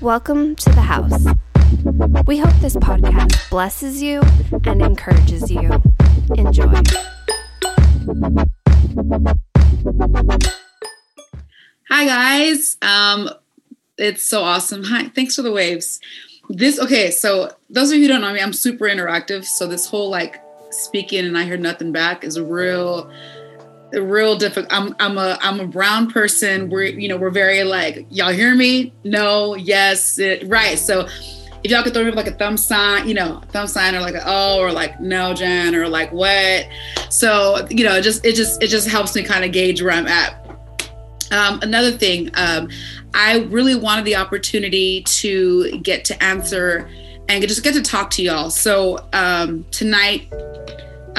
Welcome to the house. We hope this podcast blesses you and encourages you. Enjoy. Hi guys. Um it's so awesome. Hi, thanks for the waves. This okay, so those of you who don't know me, I'm super interactive. So this whole like speaking and I hear nothing back is a real real difficult. I'm I'm a I'm a brown person. We're you know we're very like y'all hear me? No, yes, it, right. So if y'all could throw me like a thumb sign, you know, thumb sign or like a oh or like no, Jen or like what. So you know, it just it just it just helps me kind of gauge where I'm at. Um, another thing, um, I really wanted the opportunity to get to answer and just get to talk to y'all. So um, tonight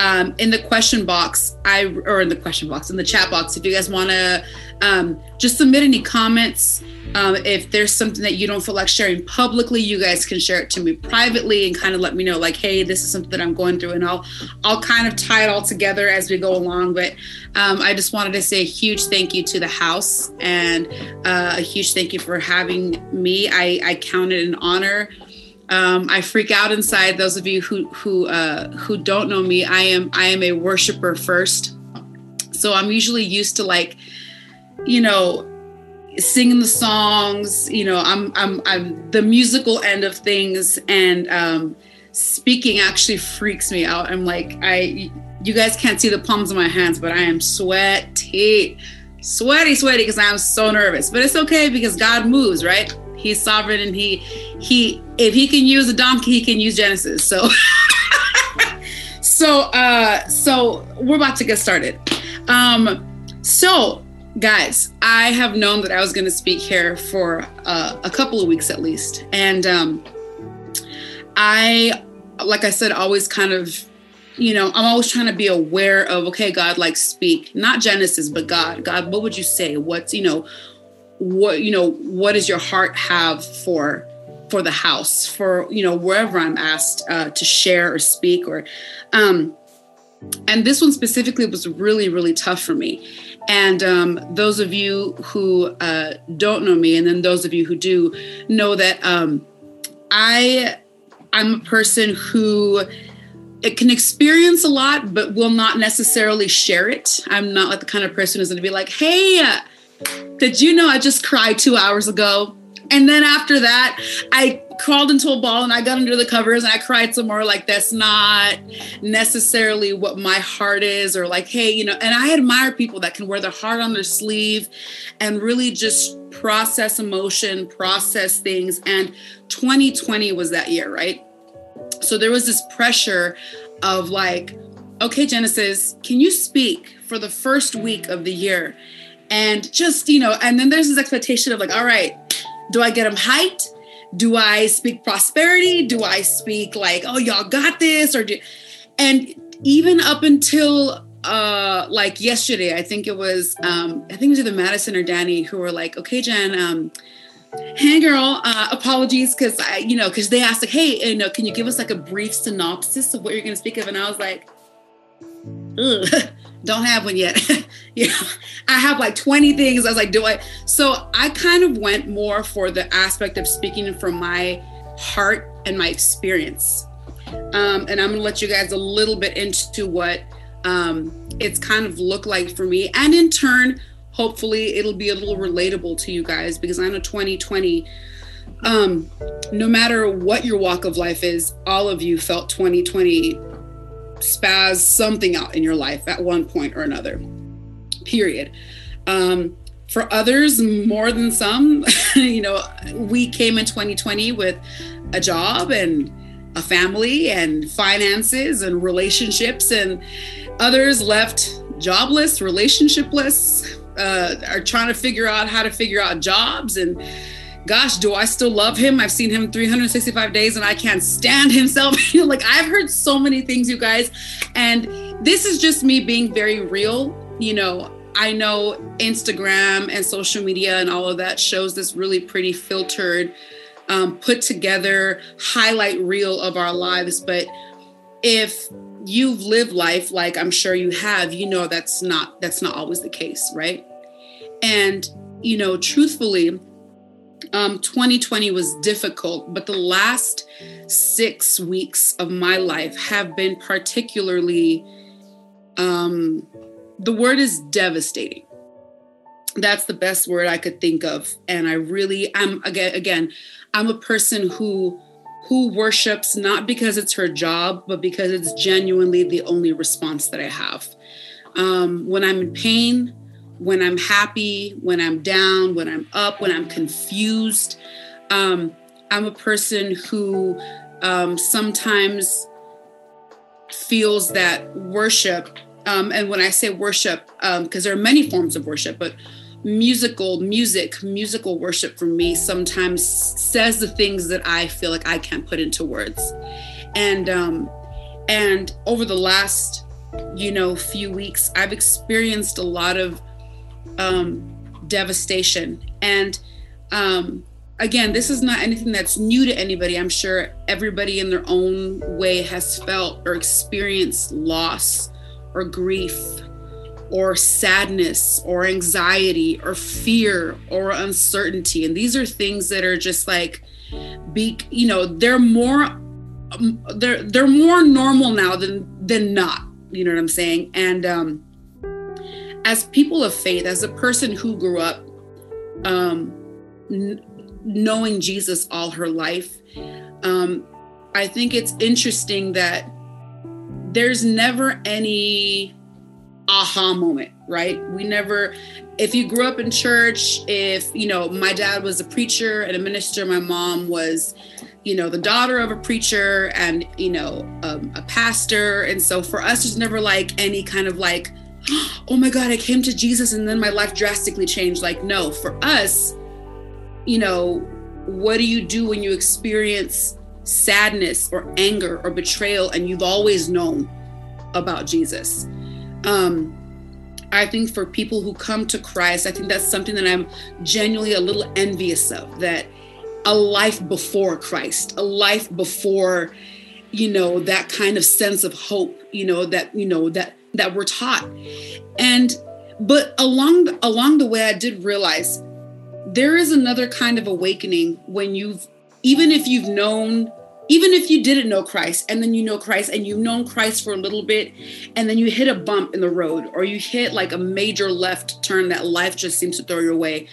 um, in the question box, I or in the question box in the chat box, if you guys want to um, just submit any comments. Um, if there's something that you don't feel like sharing publicly, you guys can share it to me privately and kind of let me know, like, hey, this is something that I'm going through, and I'll I'll kind of tie it all together as we go along. But um, I just wanted to say a huge thank you to the house and uh, a huge thank you for having me. I, I count it an honor. Um, I freak out inside. Those of you who who uh, who don't know me, I am I am a worshiper first. So I'm usually used to like, you know, singing the songs. You know, I'm I'm I'm the musical end of things, and um, speaking actually freaks me out. I'm like I. You guys can't see the palms of my hands, but I am sweaty, sweaty, sweaty because I'm so nervous. But it's okay because God moves, right? He's sovereign and he he if he can use a donkey, he can use Genesis. So so uh so we're about to get started. Um so guys, I have known that I was going to speak here for uh, a couple of weeks at least. And um I like I said always kind of you know, I'm always trying to be aware of, okay, God, like speak, not Genesis, but God. God, what would you say? What's, you know, what you know what does your heart have for for the house for you know wherever i'm asked uh, to share or speak or um and this one specifically was really really tough for me. And um, those of you who uh, don't know me and then those of you who do know that um, i i'm a person who it can experience a lot but will not necessarily share it. I'm not like the kind of person who's going to be like hey did you know I just cried two hours ago? And then after that, I crawled into a ball and I got under the covers and I cried some more. Like, that's not necessarily what my heart is, or like, hey, you know, and I admire people that can wear their heart on their sleeve and really just process emotion, process things. And 2020 was that year, right? So there was this pressure of like, okay, Genesis, can you speak for the first week of the year? And just you know and then there's this expectation of like all right do i get them hyped? Do i speak prosperity? Do i speak like oh y'all got this? Or do and even up until uh like yesterday i think it was um i think it was either madison or danny who were like okay jen um hey girl uh apologies because i you know because they asked like hey you know can you give us like a brief synopsis of what you're going to speak of? And i was like Ugh don't have one yet. yeah, I have like 20 things. I was like, do I? So I kind of went more for the aspect of speaking from my heart and my experience. Um, and I'm gonna let you guys a little bit into what um, it's kind of looked like for me. And in turn, hopefully it'll be a little relatable to you guys because I know 2020 um, no matter what your walk of life is, all of you felt 2020 spaz something out in your life at one point or another. Period. Um, for others, more than some, you know, we came in 2020 with a job and a family and finances and relationships, and others left jobless, relationshipless, uh, are trying to figure out how to figure out jobs and gosh, do I still love him? I've seen him 365 days and I can't stand himself. like I've heard so many things, you guys. And this is just me being very real. You know, I know Instagram and social media and all of that shows this really pretty filtered, um, put together highlight reel of our lives. But if you've lived life like I'm sure you have, you know that's not that's not always the case, right? And you know, truthfully, Um, 2020 was difficult, but the last six weeks of my life have been particularly, um, the word is devastating. That's the best word I could think of. And I really, I'm again, again, I'm a person who who worships not because it's her job, but because it's genuinely the only response that I have. Um, when I'm in pain, when I'm happy, when I'm down, when I'm up, when I'm confused. Um, I'm a person who um, sometimes feels that worship, um, and when I say worship, because um, there are many forms of worship, but musical music, musical worship for me sometimes says the things that I feel like I can't put into words. And um, and over the last, you know, few weeks, I've experienced a lot of um, devastation. And um, again, this is not anything that's new to anybody. I'm sure everybody in their own way has felt or experienced loss or grief or sadness or anxiety or fear or uncertainty. And these are things that are just like, be, you know, they're more, um, they're, they're more normal now than, than not, you know what I'm saying? And, um, as people of faith, as a person who grew up um, n- knowing Jesus all her life, um, I think it's interesting that there's never any aha moment, right? We never, if you grew up in church, if, you know, my dad was a preacher and a minister, my mom was, you know, the daughter of a preacher and, you know, um, a pastor. And so for us, there's never like any kind of like, oh my God, I came to Jesus and then my life drastically changed. Like, no, for us, you know, what do you do when you experience sadness or anger or betrayal and you've always known about Jesus? Um, I think for people who come to Christ, I think that's something that I'm genuinely a little envious of that a life before Christ, a life before, you know, that kind of sense of hope, you know, that, you know, that that we're taught. And but along along the way I did realize there is another kind of awakening when you've even if you've known even if you didn't know Christ and then you know Christ and you've known Christ for a little bit and then you hit a bump in the road or you hit like a major left turn that life just seems to throw your way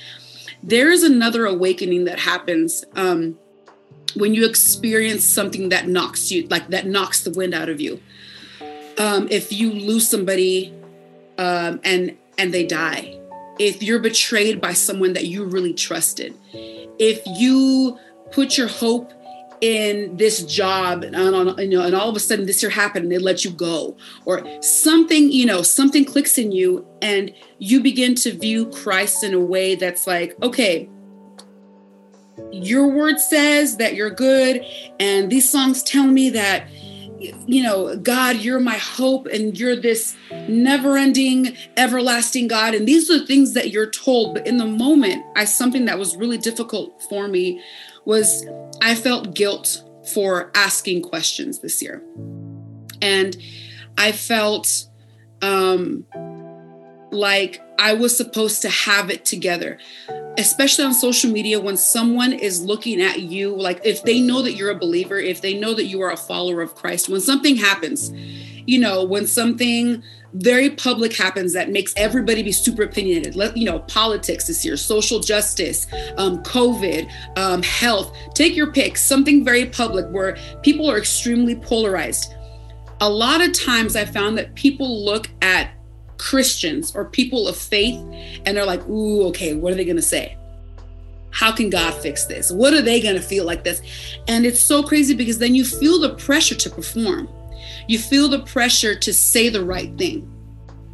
there is another awakening that happens um, when you experience something that knocks you like that knocks the wind out of you. Um, if you lose somebody um, and and they die. If you're betrayed by someone that you really trusted. If you put your hope in this job and, on, you know, and all of a sudden this year happened and they let you go. Or something you know something clicks in you and you begin to view christ in a way that's like okay your word says that you're good and these songs tell me that you know, God, you're my hope and you're this never ending, everlasting God. And these are the things that you're told. But in the moment, I something that was really difficult for me was I felt guilt for asking questions this year. And I felt um, like I was supposed to have it together especially on social media when someone is looking at you like if they know that you're a believer if they know that you are a follower of christ when something happens you know when something very public happens that makes everybody be super opinionated let you know politics this year social justice um, covid um, health take your pick something very public where people are extremely polarized. A lot of times i found that people look at Christians or people of faith and they're like, ooh, okay, what are they going to say? How can God fix this? What are they going to feel like this? And it's so crazy because then you feel the pressure to perform. You feel the pressure to say the right thing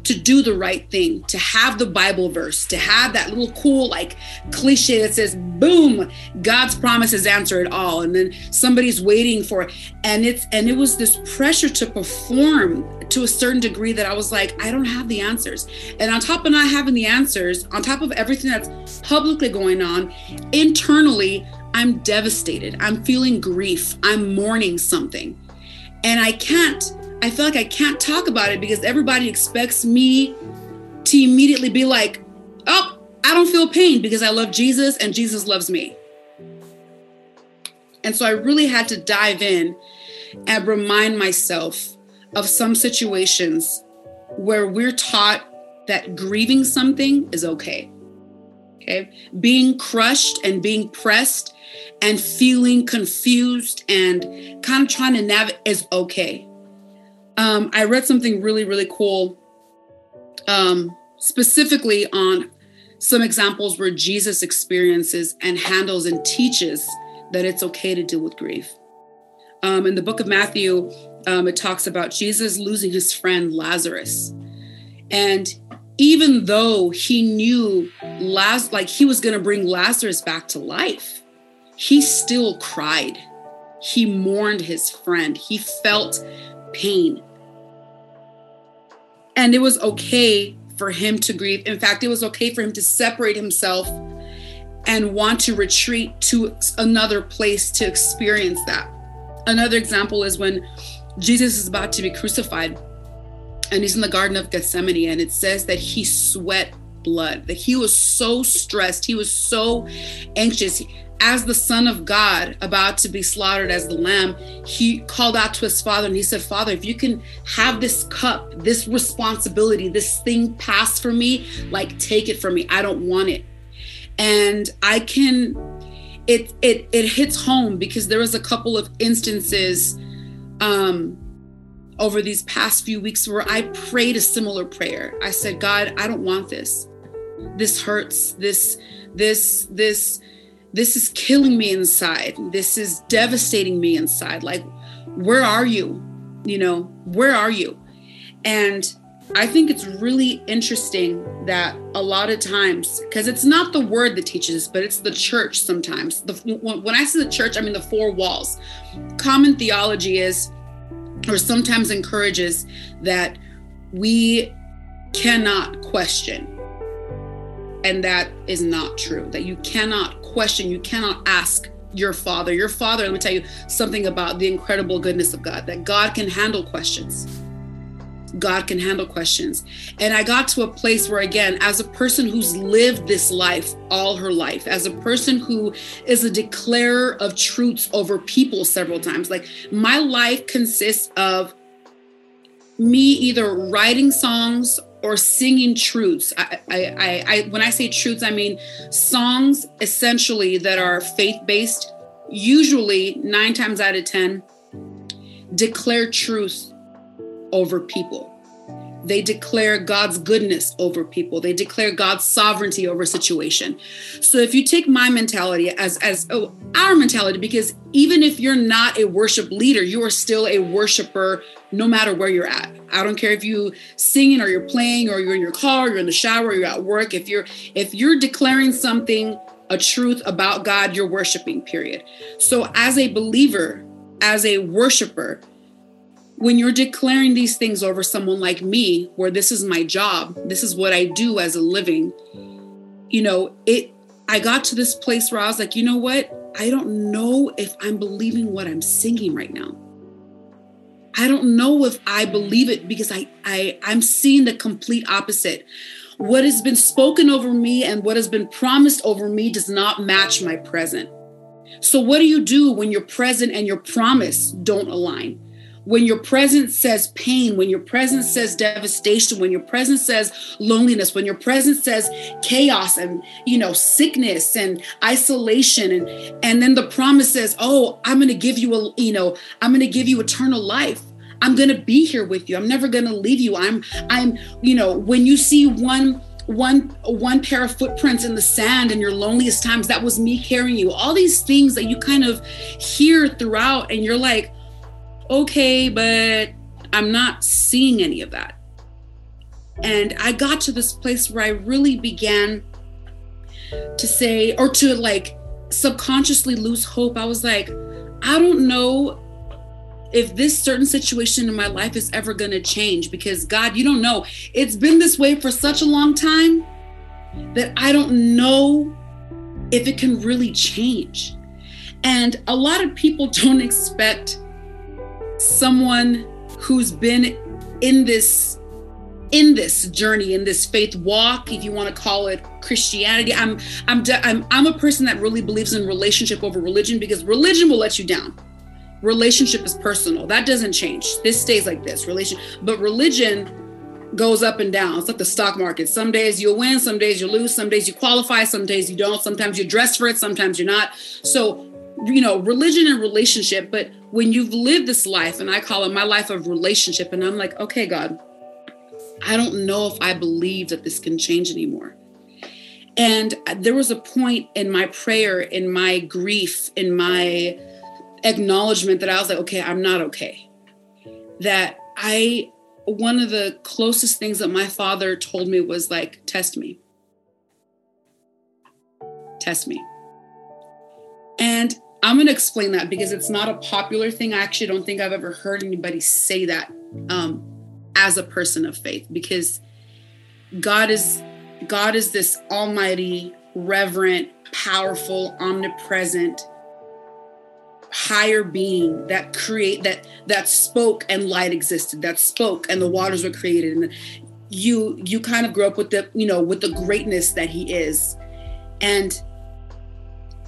to do the right thing, to have the Bible verse, to have that little cool like cliche that says, boom, God's promises answer it all. And then somebody's waiting for it. And it's and it was this pressure to perform to a certain degree that I was like, I don't have the answers. And on top of not having the answers, on top of everything that's publicly going on, internally, I'm devastated. I'm feeling grief. I'm mourning something. And I can't I feel like I can't talk about it because everybody expects me to immediately be like, oh, I don't feel pain because I love Jesus and Jesus loves me. And so I really had to dive in and remind myself of some situations where we're taught that grieving something is okay. Okay. Being crushed and being pressed and feeling confused and kind of trying to navigate is okay. Um, I read something really, really cool, um, specifically on some examples where Jesus experiences and handles and teaches that it's okay to deal with grief. Um, in the book of Matthew, um, it talks about Jesus losing his friend Lazarus. And even though he knew like he was going to bring Lazarus back to life, he still cried. He mourned his friend. He felt pain. And it was okay for him to grieve. In fact, it was okay for him to separate himself and want to retreat to another place to experience that. Another example is when Jesus is about to be crucified and he's in the Garden of Gethsemane, and it says that he sweat blood, that he was so stressed, he was so anxious. As the Son of God about to be slaughtered as the Lamb, he called out to his Father and he said, Father, if you can have this cup, this responsibility, this thing pass for me, like take it from me. I don't want it. And I can, it it it hits home because there was a couple of instances um over these past few weeks where I prayed a similar prayer. I said, God, I don't want this. This hurts. This, this, this, this is killing me inside. This is devastating me inside. Like, where are you? You know, where are you? And I think it's really interesting that a lot of times, because it's not the word that teaches, but it's the church sometimes. The, when I say the church, I mean the four walls. Common theology is or sometimes encourages that we cannot question. And that is not true, that you cannot question, you cannot ask your father. Your father, let me tell you something about the incredible goodness of God, that God can handle questions God can handle questions. And I got to a place where, again, as a person who's lived this life all her life, as a person who is a declarer of truths over people several times, like my life consists of me either writing songs or singing truths. I, I, I, when I say truths, I mean songs essentially that are faith based, usually nine times out of 10, declare truth over people. They declare God's goodness over people. They declare God's sovereignty over situation. So if you take my mentality as as oh, our mentality, because even if you're not a worship leader, you are still a worshiper no matter where you're at. I don't care if you singing or you're playing or you're in your car, you're in the shower, you're at work. If you're if you're declaring something, a truth about God, you're worshiping, period. So as a believer, as a worshiper, when you're declaring these things over someone like me, where this is my job, this is what I do as a living, you know, it, I got to this place where I was like, you know what? I don't know if I'm believing what I'm singing right now. I don't know if I believe it because I, I I'm seeing the complete opposite. What has been spoken over me and what has been promised over me does not match my present. So what do you do when your present and your promise don't align? When your presence says pain, when your presence says devastation, when your presence says loneliness, when your presence says chaos and you know sickness and isolation and and then the promise says, "Oh, I'm going to give you a you know, I'm going to give you eternal life." I'm going to be here with you. I'm never going to leave you. I'm I'm you know, when you see one one one pair of footprints in the sand in your loneliest times that was me carrying you all these things that you kind of hear throughout and you're like okay, but I'm not seeing any of that. And I got to this place where I really began to say, or to like subconsciously lose hope. I was like, I don't know if this certain situation in my life is ever going to change because God, you don't know. It's been this way for such a long time that I don't know if it can really change. And a lot of people don't expect someone who's been in this in this journey in this faith walk if you want to call it christianity. I'm i'm i'm, I'm a person that really believes in relationship over religion because religion will let you down. Relationship is personal. That doesn't change. This stays like this relation but religion goes up and down. It's like the stock market. Some days you'll win some days you lose some days you qualify some days you don't sometimes you dress for it sometimes you're not. So you know religion and relationship but when you've lived this life and i call it my life of relationship and i'm like okay god I don't know if I believe that this can change anymore. And there was a point in my prayer, in my grief, in my acknowledgement that I was like, okay, I'm not okay. That I, one of the closest things that my father told me was like, test me. Test me. And I'm going to explain that because it's not a popular thing. I actually don't think I've ever heard anybody say that um, as a person of faith because God is God is this almighty, reverent, powerful, omnipresent higher being that create that that spoke and light existed that spoke and the waters were created and you you kind of grew up with the you know with the greatness that he is and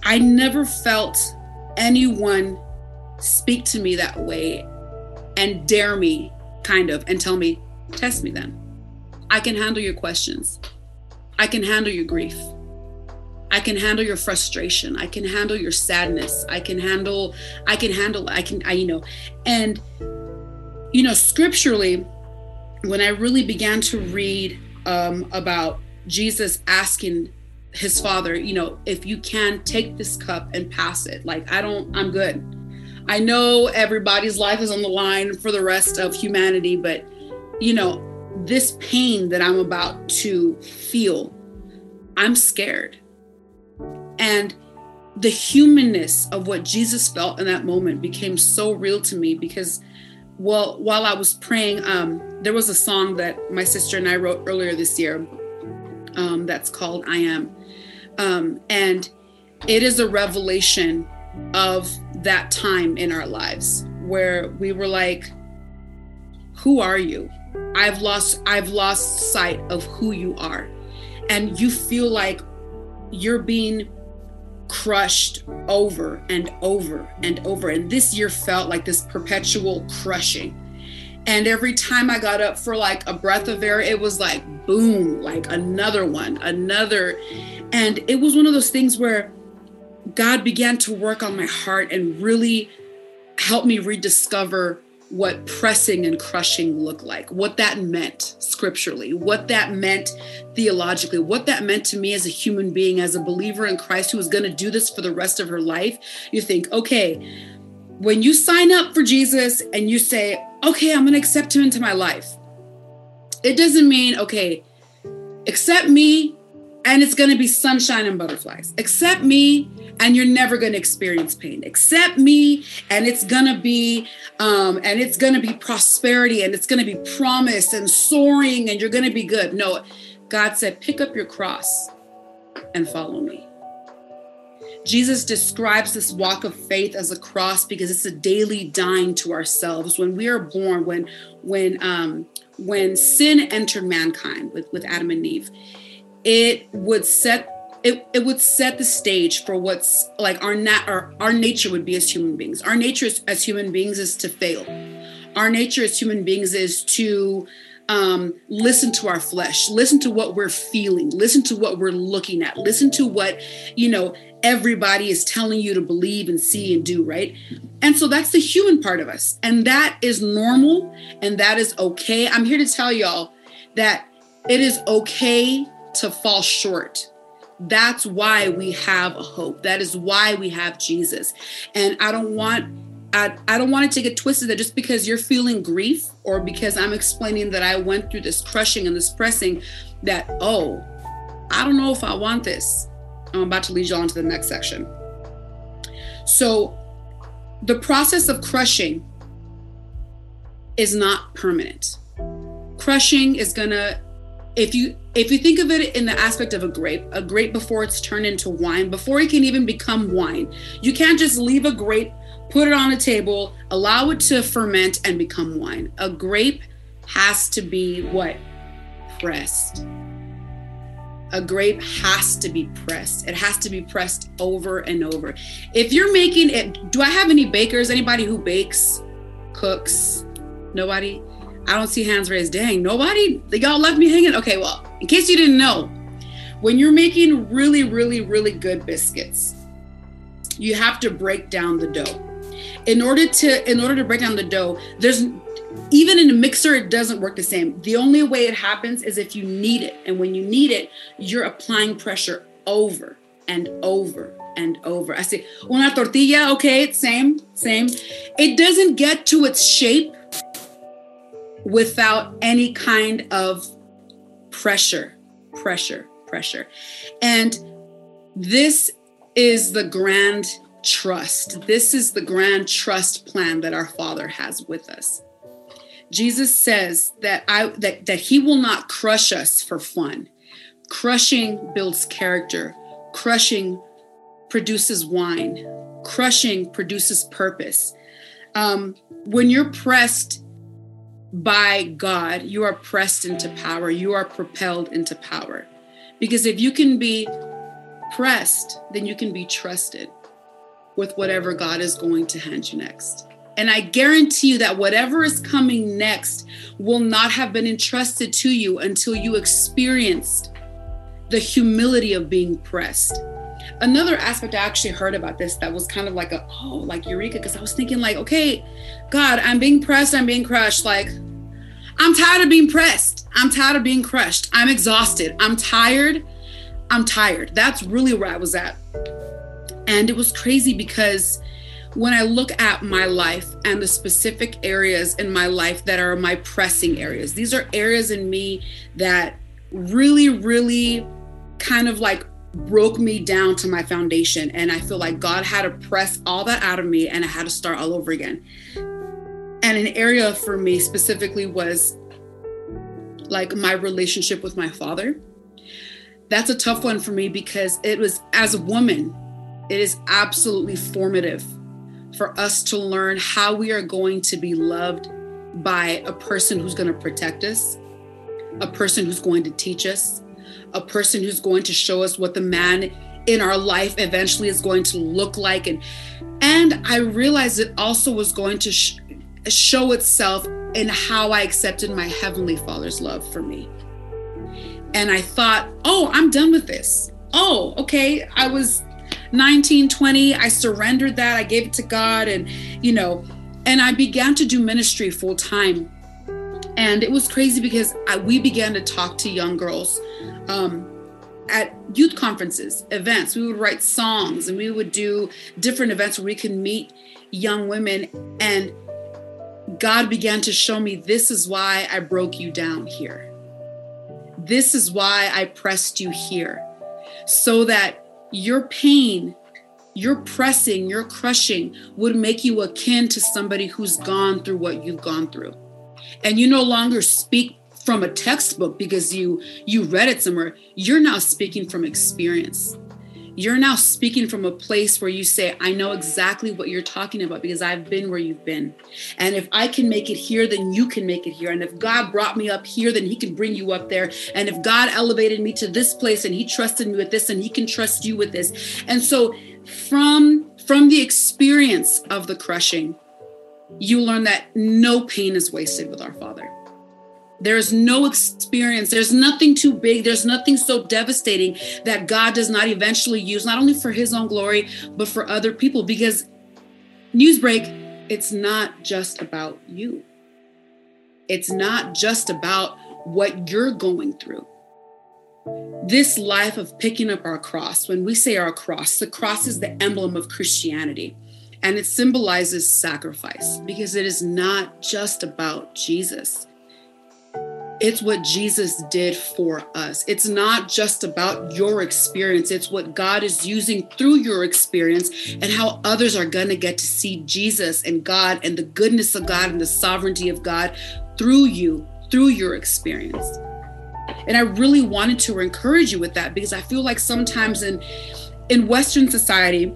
i never felt anyone speak to me that way and dare me kind of, and tell me, test me then. I can handle your questions. I can handle your grief. I can handle your frustration. I can handle your sadness. I can handle, I can handle, I can, I, you know, and, you know, scripturally, when I really began to read um, about Jesus asking his father, you know, if you can take this cup and pass it, like, I don't, I'm good. I know everybody's life is on the line for the rest of humanity, but you know, this pain that I'm about to feel, I'm scared. And the humanness of what Jesus felt in that moment became so real to me because well while I was praying um there was a song that my sister and I wrote earlier this year um that's called I am um and it is a revelation of that time in our lives where we were like who are you? I've lost i've lost sight of who you are. And you feel like you're being crushed over and over and over. And this year felt like this perpetual crushing and every time i got up for like a breath of air it was like boom like another one another and it was one of those things where God began to work on my heart and really help me rediscover what pressing and crushing looked like, what that meant scripturally, what that meant theologically, what that meant to me as a human being, as a believer in Christ who was going to do this for the rest of her life. You think, okay, when you sign up for Jesus and you say, okay, I'm going to accept him into my life, it doesn't mean, okay, accept me and it's going to be sunshine and butterflies. Accept me, and you're never going to experience pain. Accept me, and it's going to be, um, and it's going to be prosperity, and it's going to be promise and soaring, and you're going to be good. No, God said, pick up your cross and follow me. Jesus describes this walk of faith as a cross because it's a daily dying to ourselves. When we are born, when when um, when sin entered mankind with, with Adam and Eve, it would set it, it would set the stage for what's like our nat our, our nature would be as human beings. Our nature as, as human beings is to fail. Our nature as human beings is to um, listen to our flesh, listen to what we're feeling, listen to what we're looking at, listen to what, you know, everybody is telling you to believe and see and do, right? And so that's the human part of us. And that is normal and that is okay. I'm here to tell y'all that it is okay to fall short. That's why we have a hope. That is why we have Jesus. And I don't want I, I don't want it to get twisted that just because you're feeling grief or because I'm explaining that I went through this crushing and this pressing, that, oh, I don't know if I want this. I'm about to lead you on to the next section. So, the process of crushing is not permanent. Crushing is to if you if you think of it in the aspect of a grape a grape before it's turned into wine before it can even become wine you can't just leave a grape put it on a table allow it to ferment and become wine a grape has to be what pressed. A grape has to be pressed. It has to be pressed over and over. If you're making it, do I have any bakers? Anybody who bakes, cooks? Nobody? I don't see hands raised. Dang, nobody? Y'all left me hanging? Okay, well, in case you didn't know, when you're making really, really, really good biscuits, you have to break down the dough. In order to in order to break down the dough, there's even in a mixer it doesn't work the same. The only way it happens is if you knead it. And when you knead it, you're applying pressure over and over and over. I say, una tortilla, okay, it's same, same. It doesn't get to its shape without any kind of pressure, pressure, pressure. And this is the grand trust. This is the grand trust plan that our Father has with us. Jesus says that I that, that he will not crush us for fun. Crushing builds character. Crushing produces wine. Crushing produces purpose. Um, when you're pressed by God, you are pressed into power. You are propelled into power. Because if you can be pressed, then you can be trusted with whatever God is going to hand you next. And I guarantee you that whatever is coming next will not have been entrusted to you until you experienced the humility of being pressed. Another aspect I actually heard about this that was kind of like a, oh, like Eureka, because I was thinking, like, okay, God, I'm being pressed, I'm being crushed. Like, I'm tired of being pressed. I'm tired of being crushed. I'm exhausted. I'm tired. I'm tired. That's really where I was at. And it was crazy because when I look at my life and the specific areas in my life that are my pressing areas, these are areas in me that really, really kind of like broke me down to my foundation. And I feel like God had to press all that out of me and I had to start all over again. And an area for me specifically was like my relationship with my father. That's a tough one for me because it was, as a woman, it is absolutely formative for us to learn how we are going to be loved by a person who's going to protect us, a person who's going to teach us, a person who's going to show us what the man in our life eventually is going to look like and and I realized it also was going to sh- show itself in how I accepted my heavenly father's love for me. And I thought, "Oh, I'm done with this. Oh, okay, I was 19, 20, I surrendered that. I gave it to God and, you know, and I began to do ministry full time. And it was crazy because I, we began to talk to young girls um, at youth conferences, events. We would write songs and we would do different events where we could meet young women. And God began to show me this is why I broke you down here. This is why I pressed you here. So that your pain, your pressing, your crushing would make you akin to somebody who's gone through what you've gone through. And you no longer speak from a textbook because you you read it somewhere. You're now speaking from experience you're now speaking from a place where you say, I know exactly what you're talking about because I've been where you've been. And if I can make it here, then you can make it here. And if God brought me up here, then He can bring you up there. And if God elevated me to this place and He trusted me with this, and He can trust you with this. And so from from the experience of the crushing, you learn that no pain is wasted with our Father. There's no experience. There's nothing too big. There's nothing so devastating that God does not eventually use, not only for his own glory, but for other people. Because, newsbreak, it's not just about you. It's not just about what you're going through. This life of picking up our cross, when we say our cross, the cross is the emblem of Christianity and it symbolizes sacrifice because it is not just about Jesus. It's what Jesus did for us. It's not just about your experience, it's what God is using through your experience and how others are going to get to see Jesus and God and the goodness of God and the sovereignty of God through you, through your experience. And I really wanted to encourage you with that because I feel like sometimes in in western society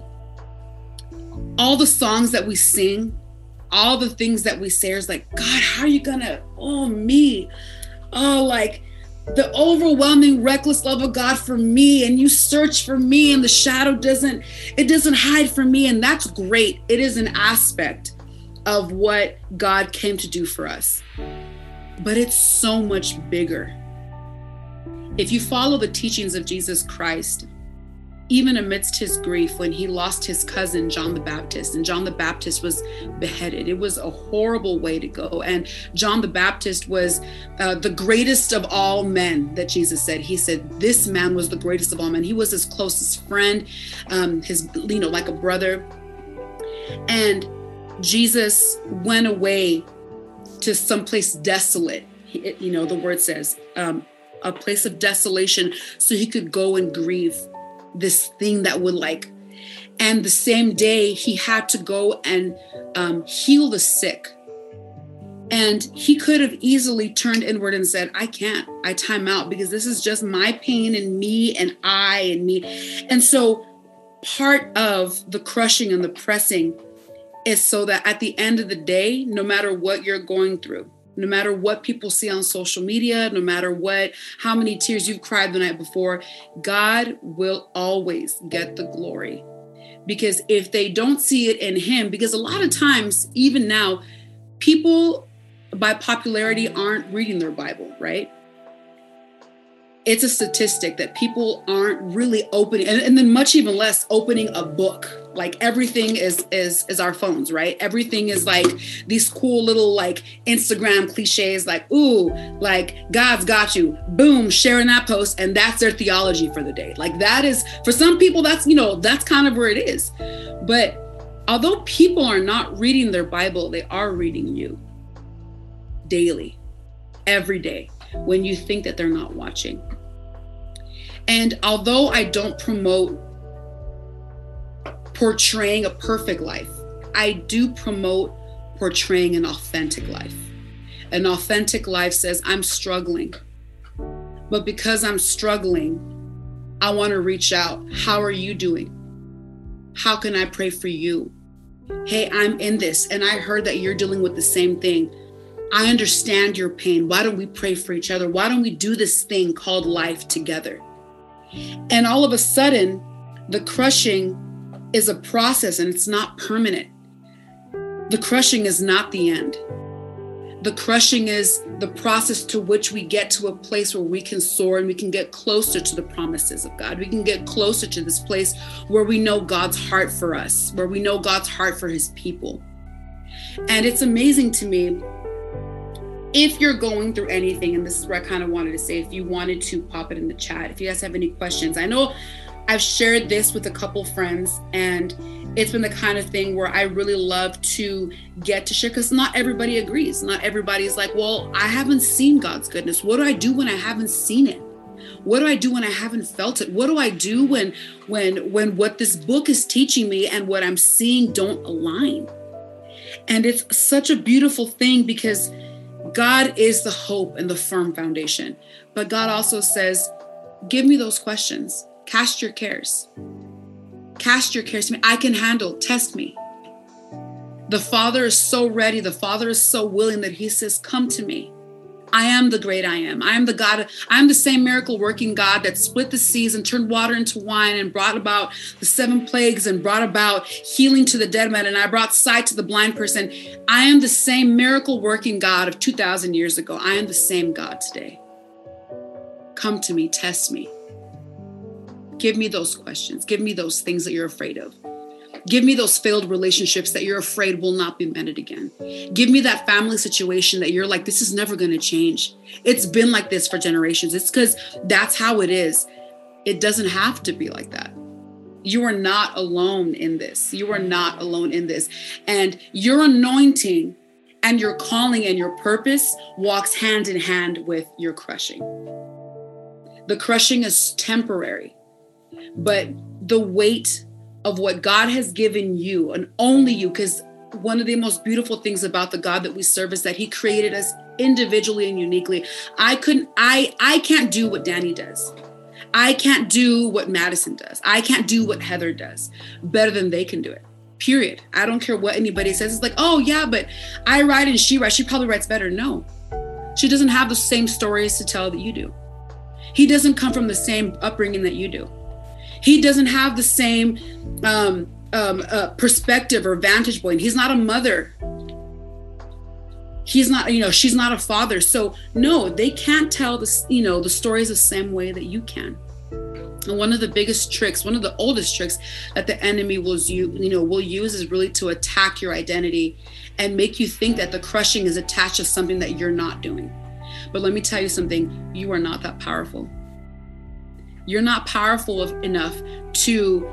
all the songs that we sing, all the things that we say is like, God, how are you going to oh me? Oh, like the overwhelming reckless love of God for me and you search for me and the shadow doesn't it doesn't hide from me and that's great. It is an aspect of what God came to do for us. But it's so much bigger. If you follow the teachings of Jesus Christ even amidst his grief when he lost his cousin John the Baptist and John the Baptist was beheaded. It was a horrible way to go. And John the Baptist was uh, the greatest of all men that Jesus said. He said this man was the greatest of all men. He was his closest friend, um, his you know like a brother. And Jesus went away to someplace desolate. You know the word says um, a place of desolation, so he could go and grieve this thing that would like and the same day he had to go and um, heal the sick. And he could have easily turned inward and said i can't. I time out because this is just my pain and me and i and me. And so part of the crushing and the pressing is so that at the end of the day no matter what you're going through no matter what people see on social media, no matter what, how many tears you've cried the night before, God will always get the glory. Because if they don't see it in Him, because a lot of times, even now, people by popularity aren't reading their Bible, right? it's a statistic that people aren't really opening and, and, then much even less opening a book like everything is is is our phones right? Everything is like these cool little like instagram cliches like ooh like god's got you. Boom sharing that post and that's their theology for the day. Like that is for some people that's you know that's kind of where it is. But although people are not reading their bible they are reading you daily every day when you think that they're not watching. And although I don't promote portraying a perfect life, I do promote portraying an authentic life. An authentic life says, I'm struggling. But because I'm struggling, I want to reach out. How are you doing? How can I pray for you? Hey, I'm in this, and I heard that you're dealing with the same thing. I understand your pain. Why don't we pray for each other? Why don't we do this thing called life together? And all of a sudden, the crushing is a process and it's not permanent. The crushing is not the end. The crushing is the process to which we get to a place where we can soar and we can get closer to the promises of God. We can get closer to this place where we know God's heart for us, where we know God's heart for his people. And it's amazing to me if you're going through anything, and this is where I kind of wanted to say, if you wanted to pop it in the chat, if you guys have any questions, I know I've shared this with a couple friends, and it's been the kind of thing where I really love to get to share because not everybody agrees. Not everybody's like, well, I haven't seen God's goodness. What do I do when I haven't seen it? What do I do when I haven't felt it? What do I do when when when what this book is teaching me and what I'm seeing don't align? And it's such a beautiful thing because God is the hope and the firm foundation. But God also says, Give me those questions. Cast your cares. Cast your cares to me. I can handle. Test me. The Father is so ready. The Father is so willing that He says, Come to me. I am the great I am. I am the God, I am the same miracle working God that split the seas and turned water into wine and brought about the seven plagues and brought about healing to the dead man. And I brought sight to the blind person. I am the same miracle working God of 2,000 years ago. I am the same God today. Come to me, test me. Give me those questions. Give me those things that you're afraid of. Give me those failed relationships that you're afraid will not be mended again. Give me that family situation that you're like, this is never going to change. It's been like this for generations. It's because that's how it is. It doesn't have to be like that. You are not alone in this. You are not alone in this. And your anointing and your calling and your purpose walks hand in hand with your crushing. The crushing is temporary, but the weight of what God has given you and only you, because one of the most beautiful things about the God that we serve is that He created us individually and uniquely. I couldn't, I, I can't do what Danny does. I can't do what Madison does. I can't do what Heather does better than they can do it. Period. I don't care what anybody says. It's like, oh yeah, but I write and she writes. She probably writes better. No, she doesn't have the same stories to tell that you do. He doesn't come from the same upbringing that you do. He doesn't have the same um, um, uh, perspective or vantage point. He's not a mother. He's not, you know, she's not a father. So no, they can't tell the, you know, the stories the same way that you can. And one of the biggest tricks, one of the oldest tricks that the enemy will you know, will use is really to attack your identity and make you think that the crushing is attached to something that you're not doing. But let me tell you something, you are not that powerful. You're not powerful enough to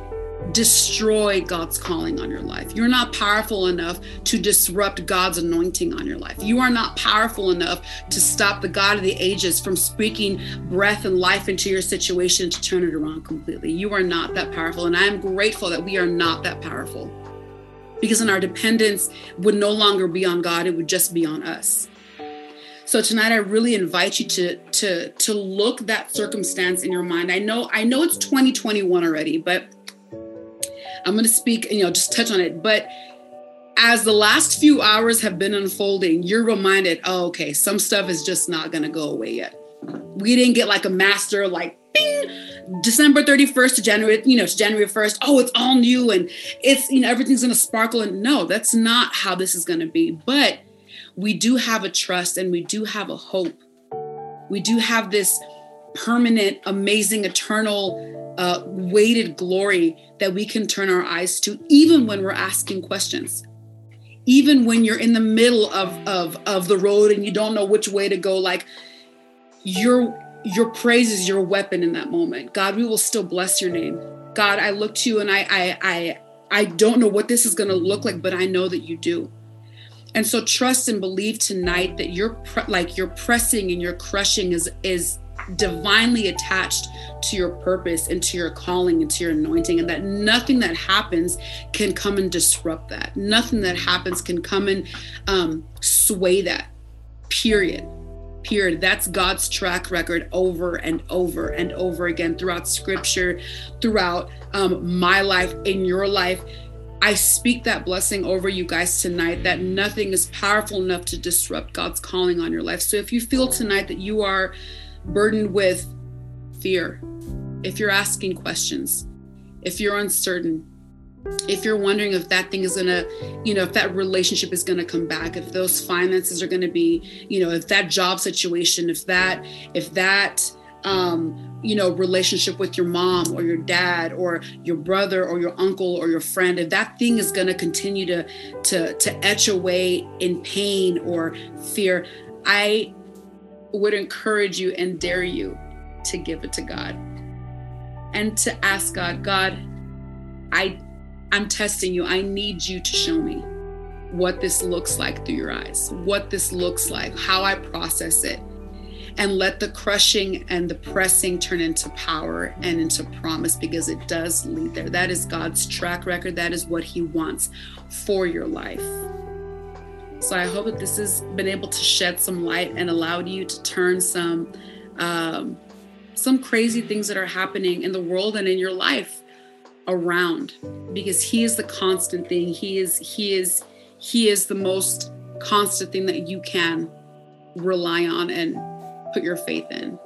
destroy God's calling on your life. You're not powerful enough to disrupt God's anointing on your life. You are not powerful enough to stop the God of the ages from speaking breath and life into your situation to turn it around completely. You are not that powerful. And I am grateful that we are not that powerful because then our dependence would no longer be on God, it would just be on us. So tonight I really invite you to to to look that circumstance in your mind. I know I know it's 2021 already, but I'm going to speak, you know, just touch on it, but as the last few hours have been unfolding, you're reminded, oh, okay, some stuff is just not going to go away yet. We didn't get like a master, like, bing, December 31st to January, you know, to January 1st. Oh, it's all new and it's, you know, everything's going to sparkle. And no, that's not how this is going to be. But we do have a trust and we do have a hope. We do have this permanent, amazing, eternal, uh, weighted glory that we can turn our eyes to, even when we're asking questions. Even when you're in the middle of, of, of the road and you don't know which way to go, like your your praise is your weapon in that moment. God, we will still bless your name. God, I look to you and I I I I don't know what this is going to look like, but I know that you do. And so trust and believe tonight that you're pre- like your pressing and your crushing is is divinely attached to your purpose and to your calling and to your anointing and that nothing that happens can come and disrupt that. Nothing that happens can come and um, sway that period. Period. That's god's track record over and over and over again throughout scripture throughout um, my life in your life I speak that blessing over you guys tonight that nothing is powerful enough to disrupt God's calling on your life. So if you feel tonight that you are burdened with fear, if you're asking questions, if you're uncertain, if you're wondering if that thing is gonna, you know, if that relationship is gonna come back, if those finances are gonna be, you know, if that job situation, if that, if that, um, you know relationship with your mom or your dad or your brother or your uncle or your friend if that thing is going to continue to to to etch away in pain or fear. I would encourage you and dare you to give it to god and to ask god god i i'm testing you. I need you to show me what this looks like through your eyes what this looks like how i process it and let the crushing and the pressing turn into power and into promise because it does lead there. That is God's track record. That is what He wants for your life. So I hope that this has been able to shed some light and allowed you to turn some um, some crazy things that are happening in the world and in your life around because he is the constant thing he is he is he is the most constant thing that you can rely on and put your faith in.